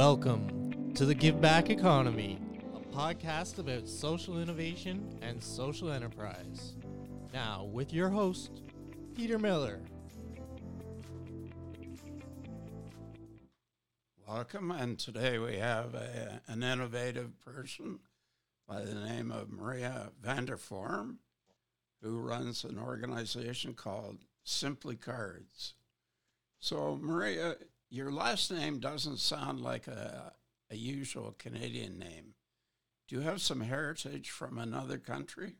Welcome to the Give Back Economy, a podcast about social innovation and social enterprise. Now, with your host, Peter Miller. Welcome, and today we have a, an innovative person by the name of Maria Vanderform, who runs an organization called Simply Cards. So, Maria, your last name doesn't sound like a, a usual Canadian name. Do you have some heritage from another country?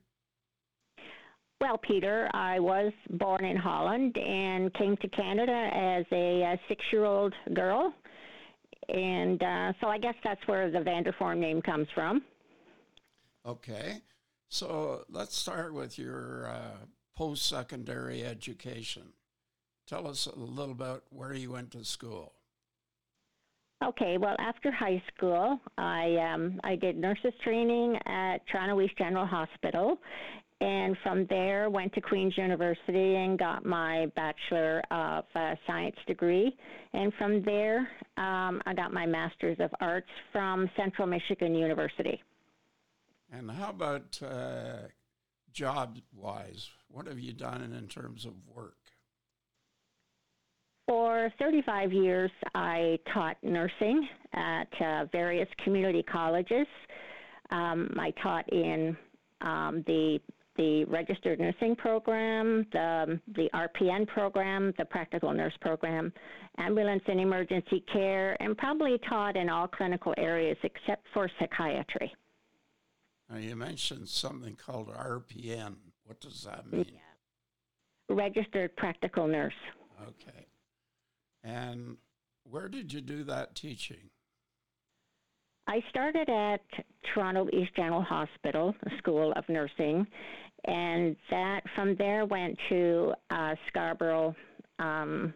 Well, Peter, I was born in Holland and came to Canada as a, a six year old girl. And uh, so I guess that's where the Vanderform name comes from. Okay. So let's start with your uh, post secondary education. Tell us a little about where you went to school. Okay, well, after high school, I um, I did nurses training at Toronto East General Hospital, and from there went to Queen's University and got my Bachelor of uh, Science degree, and from there um, I got my Master's of Arts from Central Michigan University. And how about uh, job wise? What have you done in terms of work? For 35 years, I taught nursing at uh, various community colleges. Um, I taught in um, the the registered nursing program, the the RPN program, the practical nurse program, ambulance and emergency care, and probably taught in all clinical areas except for psychiatry. Now you mentioned something called RPN. What does that mean? Yeah. Registered practical nurse. Okay. And where did you do that teaching? I started at Toronto East General Hospital the School of Nursing, and that from there went to uh, Scarborough, um,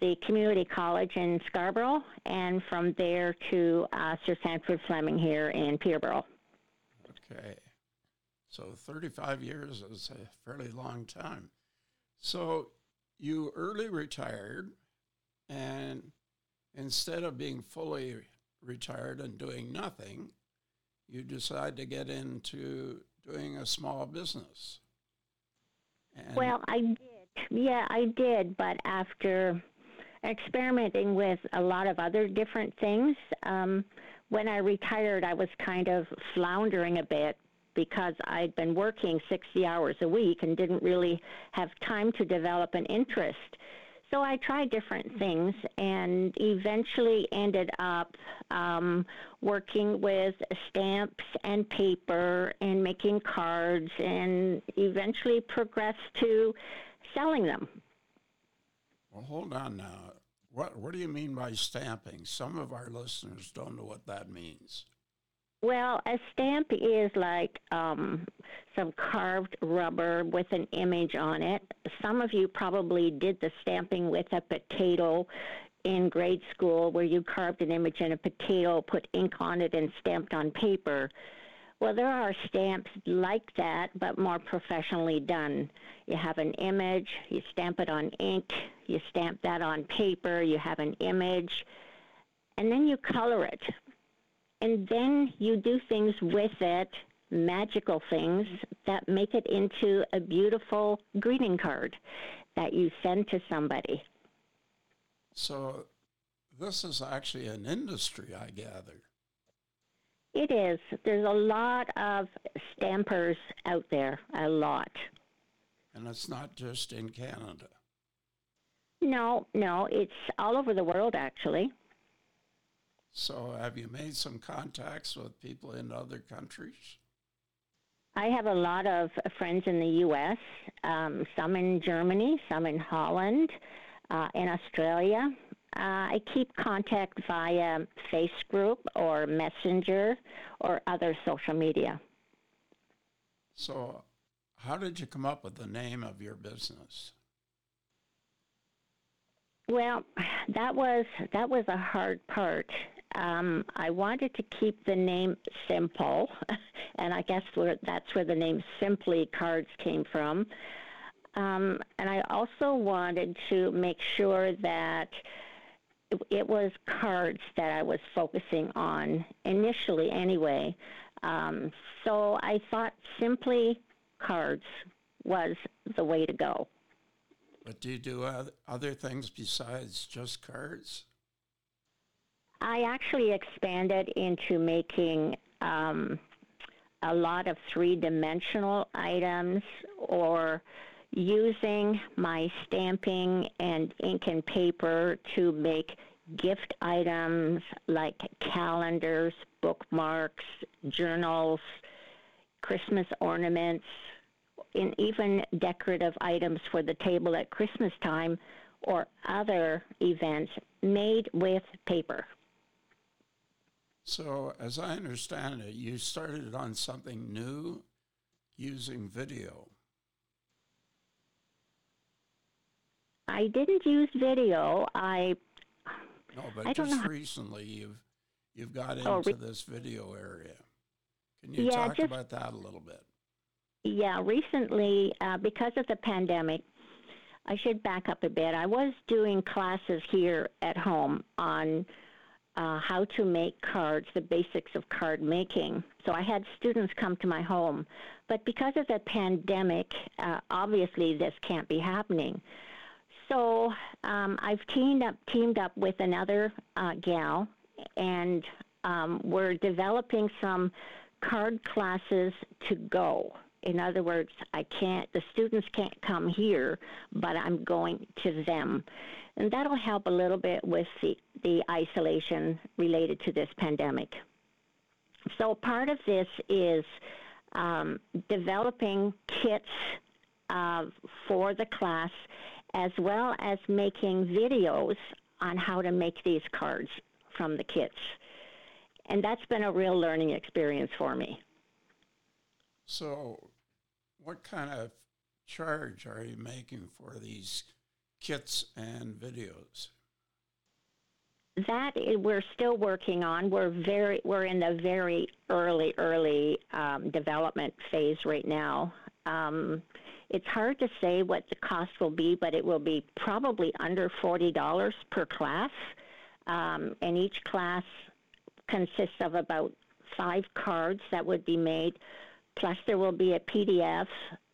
the community college in Scarborough, and from there to uh, Sir Sandford Fleming here in Peterborough. Okay, so 35 years is a fairly long time. So you early retired and instead of being fully retired and doing nothing, you decide to get into doing a small business. And well, I did. Yeah, I did. But after experimenting with a lot of other different things, um, when I retired, I was kind of floundering a bit because I'd been working 60 hours a week and didn't really have time to develop an interest so I tried different things and eventually ended up um, working with stamps and paper and making cards and eventually progressed to selling them. Well, hold on now. What, what do you mean by stamping? Some of our listeners don't know what that means. Well, a stamp is like um, some carved rubber with an image on it. Some of you probably did the stamping with a potato in grade school where you carved an image in a potato, put ink on it, and stamped on paper. Well, there are stamps like that, but more professionally done. You have an image, you stamp it on ink, you stamp that on paper, you have an image, and then you color it and then you do things with it, magical things that make it into a beautiful greeting card that you send to somebody. So, this is actually an industry, I gather. It is. There's a lot of stampers out there, a lot. And it's not just in Canada. No, no, it's all over the world, actually. So, have you made some contacts with people in other countries? I have a lot of friends in the U.S., um, some in Germany, some in Holland, uh, in Australia. Uh, I keep contact via Facebook or Messenger or other social media. So, how did you come up with the name of your business? Well, that was that was a hard part um, I wanted to keep the name simple, and I guess that's where the name Simply Cards came from. Um, and I also wanted to make sure that it, it was cards that I was focusing on initially, anyway. Um, so I thought simply cards was the way to go. But do you do other things besides just cards? I actually expanded into making um, a lot of three dimensional items or using my stamping and ink and paper to make gift items like calendars, bookmarks, journals, Christmas ornaments, and even decorative items for the table at Christmas time or other events made with paper. So, as I understand it, you started on something new using video. I didn't use video. I no, but I just recently you've you've got into oh, re- this video area. Can you yeah, talk just, about that a little bit? Yeah, recently uh, because of the pandemic, I should back up a bit. I was doing classes here at home on uh, how to make cards, the basics of card making. So I had students come to my home, but because of the pandemic, uh, obviously this can't be happening. So um, I've teamed up teamed up with another uh, gal, and um, we're developing some card classes to go. In other words, I can't. The students can't come here, but I'm going to them, and that'll help a little bit with the the isolation related to this pandemic. So part of this is um, developing kits uh, for the class as well as making videos on how to make these cards from the kits. And that's been a real learning experience for me. So, what kind of charge are you making for these kits and videos? That we're still working on. We're very we're in the very early early um, development phase right now. Um, it's hard to say what the cost will be, but it will be probably under $40 per class. Um, and each class consists of about five cards that would be made, plus there will be a PDF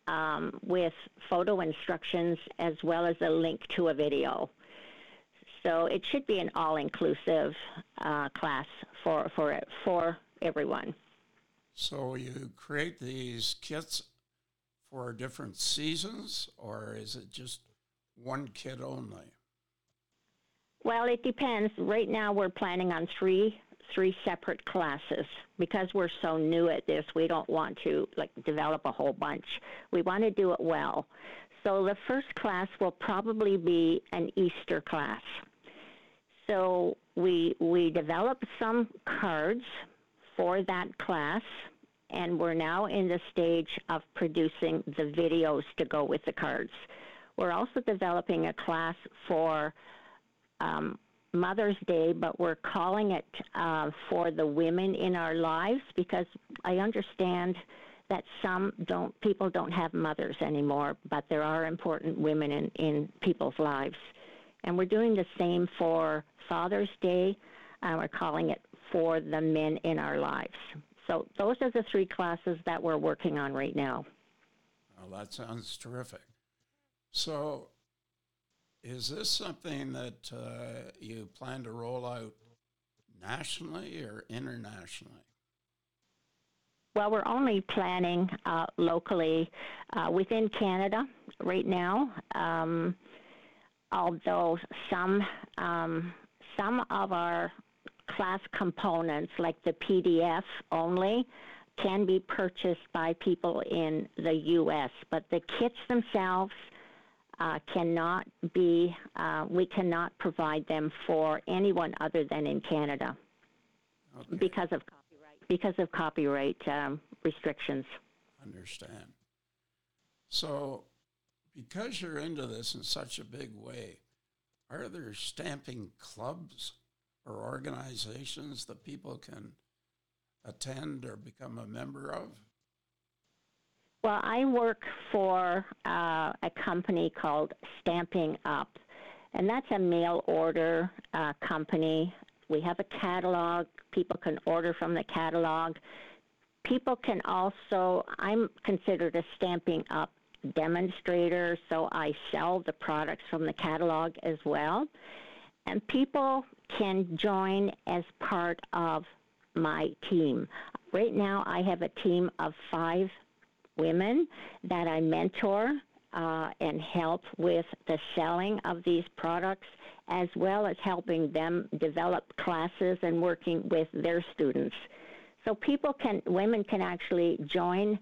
um, with photo instructions as well as a link to a video. So it should be an all-inclusive uh, class for for for everyone. So you create these kits for different seasons, or is it just one kit only? Well, it depends. Right now, we're planning on three three separate classes because we're so new at this. We don't want to like develop a whole bunch. We want to do it well. So the first class will probably be an Easter class. So we we develop some cards for that class and we're now in the stage of producing the videos to go with the cards. We're also developing a class for um, Mother's Day, but we're calling it uh, for the women in our lives because I understand that some don't people don't have mothers anymore, but there are important women in, in people's lives. And we're doing the same for Father's Day. Uh, we're calling it for the men in our lives. So those are the three classes that we're working on right now. Well, that sounds terrific. So, is this something that uh, you plan to roll out nationally or internationally? Well, we're only planning uh, locally uh, within Canada right now. Um, although some um, some of our class components like the PDF only can be purchased by people in the U.S., but the kits themselves uh, cannot be, uh, we cannot provide them for anyone other than in Canada okay. because of copyright, because of copyright um, restrictions. Understand. So, because you're into this in such a big way, are there stamping clubs or organizations that people can attend or become a member of? Well, I work for uh, a company called Stampin' Up, and that's a mail order uh, company. We have a catalog. People can order from the catalog. People can also, I'm considered a Stampin' Up demonstrator, so I sell the products from the catalog as well. And people can join as part of my team. Right now, I have a team of five women that I mentor uh, and help with the selling of these products, as well as helping them develop classes and working with their students. So people can, women can actually join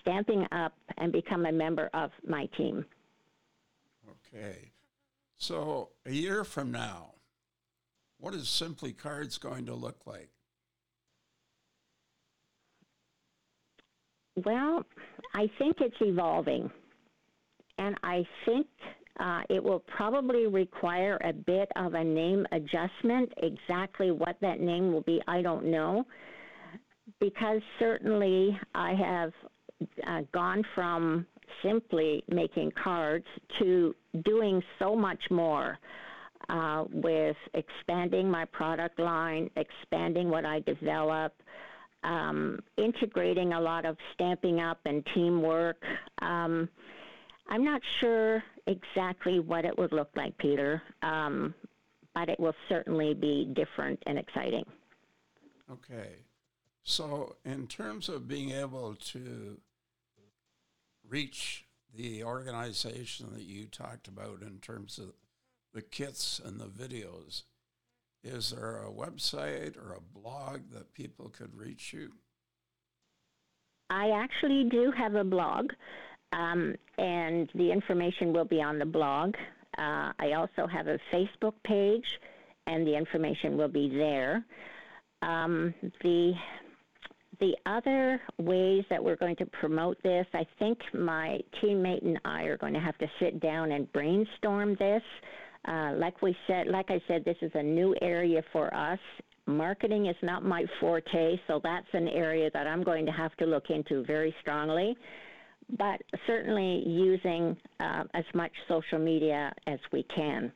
Stampin' Up and become a member of my team. Okay. So a year from now, what is Simply Cards going to look like? Well, I think it's evolving. And I think uh, it will probably require a bit of a name adjustment. Exactly what that name will be, I don't know. Because certainly I have uh, gone from simply making cards to doing so much more uh, with expanding my product line, expanding what I develop, um, integrating a lot of Stampin' Up and teamwork. Um, I'm not sure exactly what it would look like, Peter, um, but it will certainly be different and exciting. Okay. So, in terms of being able to reach the organization that you talked about in terms of the kits and the videos, is there a website or a blog that people could reach you? I actually do have a blog, um, and the information will be on the blog. Uh, I also have a Facebook page, and the information will be there. Um, the the other ways that we're going to promote this, I think my teammate and I are going to have to sit down and brainstorm this. Uh, like we said, like I said, this is a new area for us. Marketing is not my forte, so that's an area that I'm going to have to look into very strongly. But certainly using uh, as much social media as we can.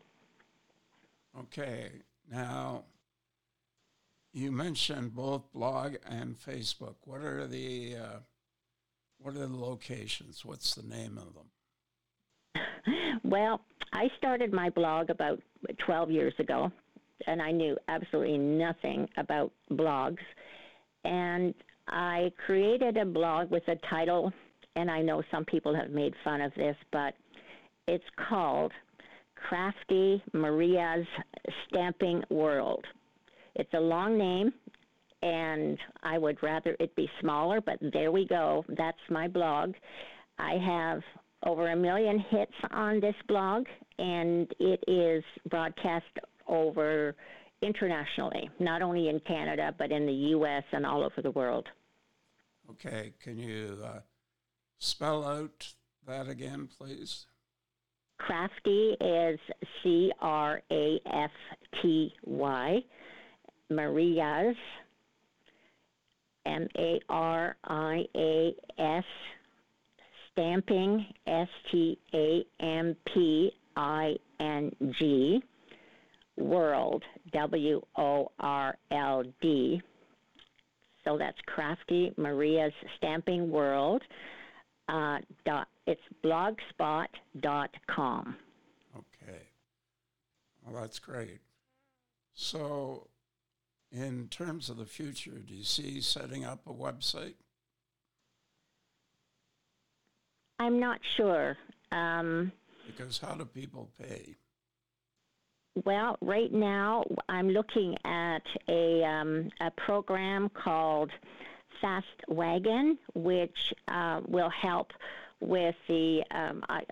Okay. Now, you mentioned both blog and Facebook. What are the uh, what are the locations? What's the name of them? well, I started my blog about 12 years ago, and I knew absolutely nothing about blogs. And I created a blog with a title, and I know some people have made fun of this, but it's called Crafty Maria's Stamping World. It's a long name, and I would rather it be smaller, but there we go. That's my blog. I have over a million hits on this blog, and it is broadcast over internationally, not only in Canada, but in the U.S. and all over the world. Okay, can you uh, spell out that again, please? Crafty is C R A F T Y. Maria's, M A R I A S, stamping, S T A M P I N G, world, W O R L D. So that's Crafty Maria's Stamping World. Uh, dot, it's blogspot.com. Okay. Well, that's great. So, in terms of the future, do you see setting up a website? I'm not sure. Um, because how do people pay? Well, right now I'm looking at a, um, a program called Fast Wagon, which uh, will help with the um, I,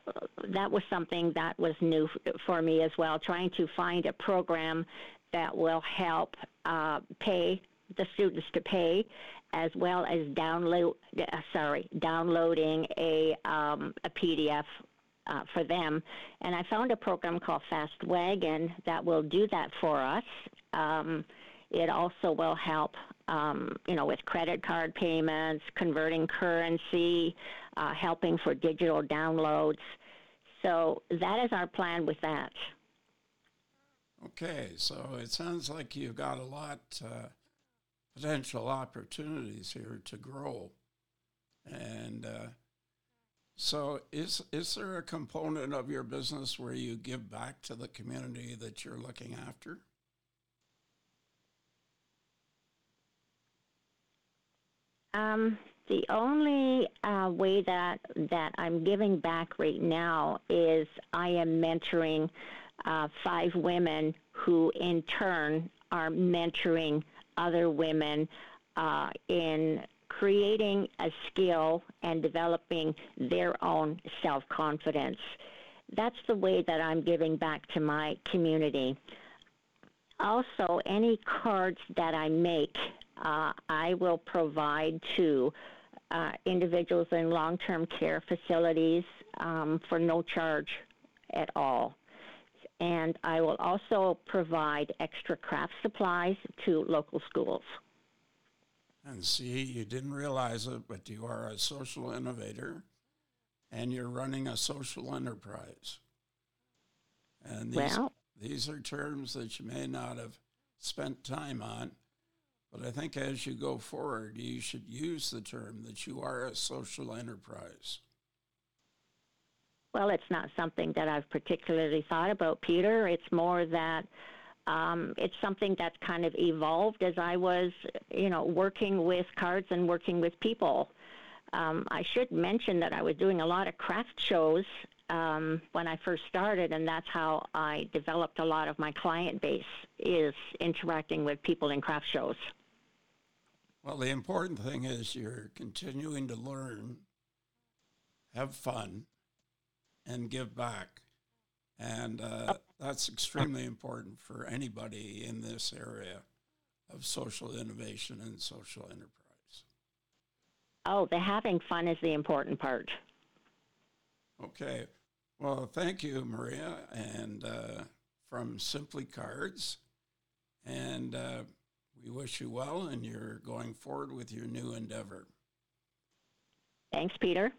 that was something that was new for me as well trying to find a program that will help uh, pay the students to pay, as well as download. Uh, sorry, downloading a um, a PDF uh, for them. And I found a program called Fast Wagon that will do that for us. Um, it also will help, um, you know, with credit card payments, converting currency, uh, helping for digital downloads. So that is our plan with that. Okay, so it sounds like you've got a lot uh, potential opportunities here to grow, and uh, so is is there a component of your business where you give back to the community that you're looking after? Um, the only uh, way that that I'm giving back right now is I am mentoring uh, five women who, in turn, are mentoring other women uh, in creating a skill and developing their own self confidence. That's the way that I'm giving back to my community. Also, any cards that I make, uh, I will provide to uh, individuals in long term care facilities um, for no charge at all. And I will also provide extra craft supplies to local schools. And see, you didn't realize it, but you are a social innovator and you're running a social enterprise. And these, well, these are terms that you may not have spent time on, but I think as you go forward, you should use the term that you are a social enterprise. Well, it's not something that I've particularly thought about, Peter. It's more that um, it's something that's kind of evolved as I was, you know, working with cards and working with people. Um, I should mention that I was doing a lot of craft shows um, when I first started, and that's how I developed a lot of my client base is interacting with people in craft shows. Well, the important thing is you're continuing to learn, have fun, and give back. And uh, that's extremely important for anybody in this area of social innovation and social enterprise. Oh, the having fun is the important part. Okay. Well, thank you, Maria, and uh, from Simply Cards. And uh, we wish you well, and you're going forward with your new endeavor. Thanks, Peter.